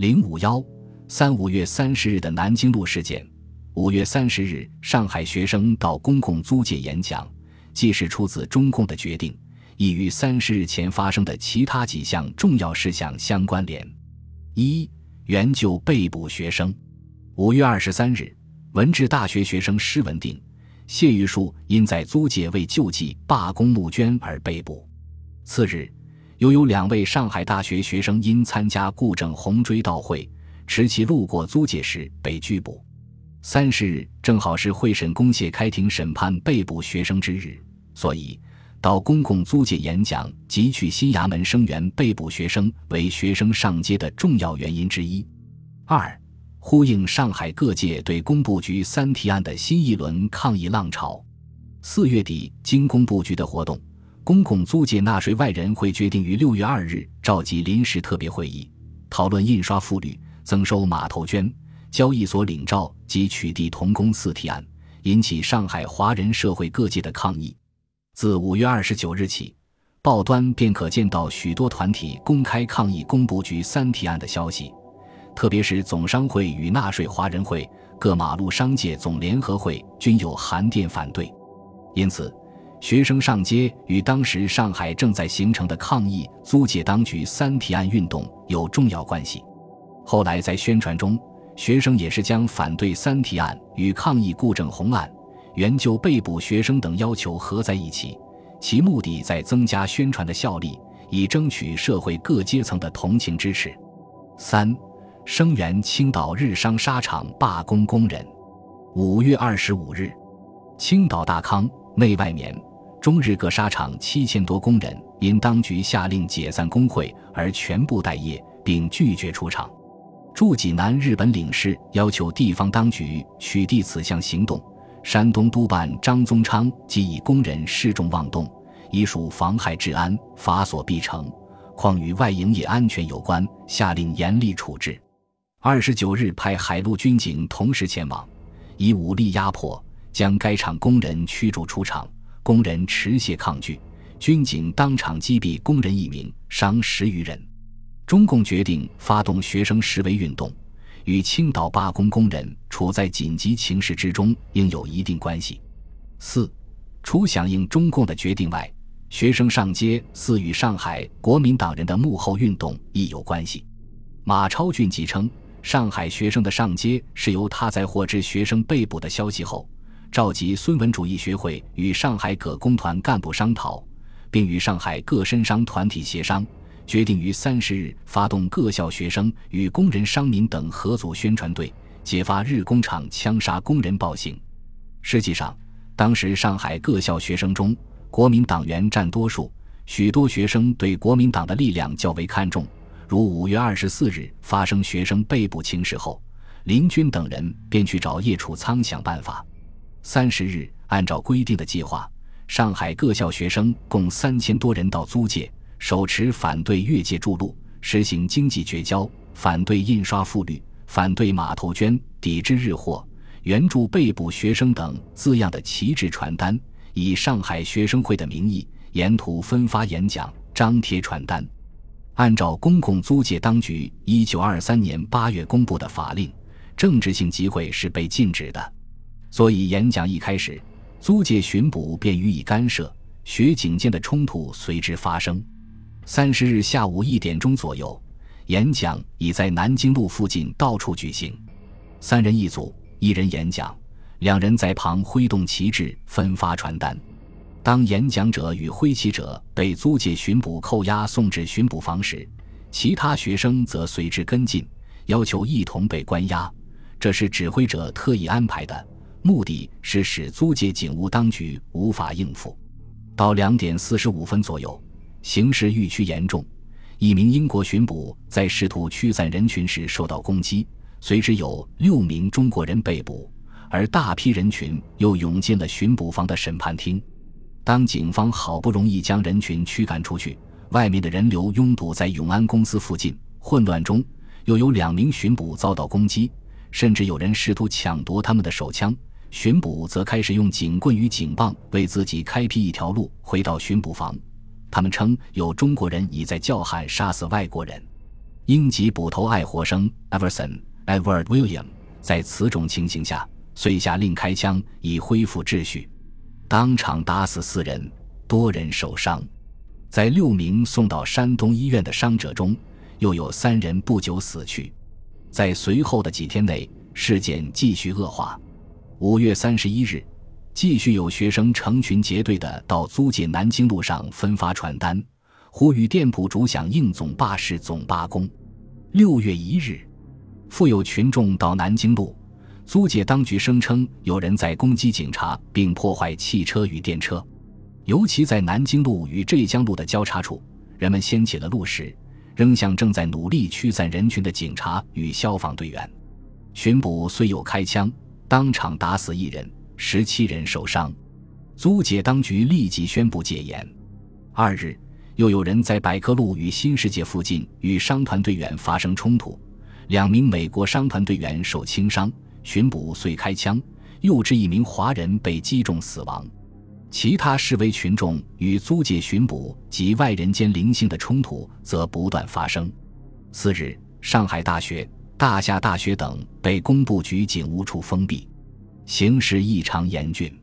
零五幺三五月三十日的南京路事件。五月三十日，上海学生到公共租界演讲，既是出自中共的决定，亦与三十日前发生的其他几项重要事项相关联。一、援救被捕学生。五月二十三日，文治大学学生施文定、谢玉树因在租界为救济罢工募捐而被捕。次日。又有两位上海大学学生因参加顾正红追悼会，持其路过租界时被拘捕。三十日正好是会审公廨开庭审判被捕学生之日，所以到公共租界演讲及去新衙门声援被捕学生为学生上街的重要原因之一。二、呼应上海各界对工部局三提案的新一轮抗议浪潮。四月底，经工部局的活动。公共租界纳税外人会决定于六月二日召集临时特别会议，讨论印刷复率、增收码头捐、交易所领照及取缔童工四提案，引起上海华人社会各界的抗议。自五月二十九日起，报端便可见到许多团体公开抗议工部局三提案的消息，特别是总商会与纳税华人会、各马路商界总联合会均有函电反对，因此。学生上街与当时上海正在形成的抗议租界当局三提案运动有重要关系。后来在宣传中，学生也是将反对三提案与抗议顾正红案、援救被捕学生等要求合在一起，其目的在增加宣传的效力，以争取社会各阶层的同情支持。三，声援青岛日商纱厂罢工工人。五月二十五日，青岛大康内外棉。中日各纱厂七千多工人因当局下令解散工会而全部待业，并拒绝出厂。驻济南日本领事要求地方当局取缔此项行动。山东督办张宗昌即以工人示众妄动，已属妨害治安，法所必惩，况与外营业安全有关，下令严厉处置。二十九日派海陆军警同时前往，以武力压迫，将该厂工人驱逐出厂。工人持械抗拒，军警当场击毙工人一名，伤十余人。中共决定发动学生示威运动，与青岛罢工工人处在紧急情势之中应有一定关系。四，除响应中共的决定外，学生上街似与上海国民党人的幕后运动亦有关系。马超俊即称，上海学生的上街是由他在获知学生被捕的消息后。召集孙文主义学会与上海各工团干部商讨，并与上海各绅商团体协商，决定于三十日发动各校学生与工人、商民等合组宣传队，揭发日工厂枪杀工人暴行。实际上，当时上海各校学生中，国民党员占多数，许多学生对国民党的力量较为看重。如五月二十四日发生学生被捕情事后，林军等人便去找叶楚仓想办法。三十日，按照规定的计划，上海各校学生共三千多人到租界，手持反对越界筑路、实行经济绝交、反对印刷复率、反对码头捐、抵制日货、援助被捕学生等字样的旗帜传单，以上海学生会的名义沿途分发演讲、张贴传单。按照公共租界当局一九二三年八月公布的法令，政治性集会是被禁止的。所以，演讲一开始，租界巡捕便予以干涉，学警间的冲突随之发生。三十日下午一点钟左右，演讲已在南京路附近到处举行，三人一组，一人演讲，两人在旁挥动旗帜分发传单。当演讲者与挥旗者被租界巡捕扣押送至巡捕房时，其他学生则随之跟进，要求一同被关押。这是指挥者特意安排的。目的是使租界警务当局无法应付。到两点四十五分左右，形势愈趋严重。一名英国巡捕在试图驱散人群时受到攻击，随之有六名中国人被捕，而大批人群又涌进了巡捕房的审判厅。当警方好不容易将人群驱赶出去，外面的人流拥堵在永安公司附近，混乱中又有两名巡捕遭到攻击，甚至有人试图抢夺他们的手枪。巡捕则开始用警棍与警棒为自己开辟一条路回到巡捕房。他们称有中国人已在叫喊杀死外国人。英籍捕头爱活生 （Everson Edward William） 在此种情形下，遂下令开枪以恢复秩序，当场打死四人，多人受伤。在六名送到山东医院的伤者中，又有三人不久死去。在随后的几天内，事件继续恶化。五月三十一日，继续有学生成群结队的到租界南京路上分发传单，呼吁店铺主响应总罢市总罢工。六月一日，复有群众到南京路，租界当局声称有人在攻击警察，并破坏汽车与电车。尤其在南京路与浙江路的交叉处，人们掀起了路石，扔向正在努力驱散人群的警察与消防队员。巡捕虽有开枪，当场打死一人，十七人受伤。租界当局立即宣布戒严。二日，又有人在百科路与新世界附近与商团队员发生冲突，两名美国商团队员受轻伤，巡捕遂开枪，又致一名华人被击中死亡。其他示威群众与租界巡捕及外人间零星的冲突则不断发生。次日，上海大学、大夏大学等被工部局警务处封闭，形势异常严峻。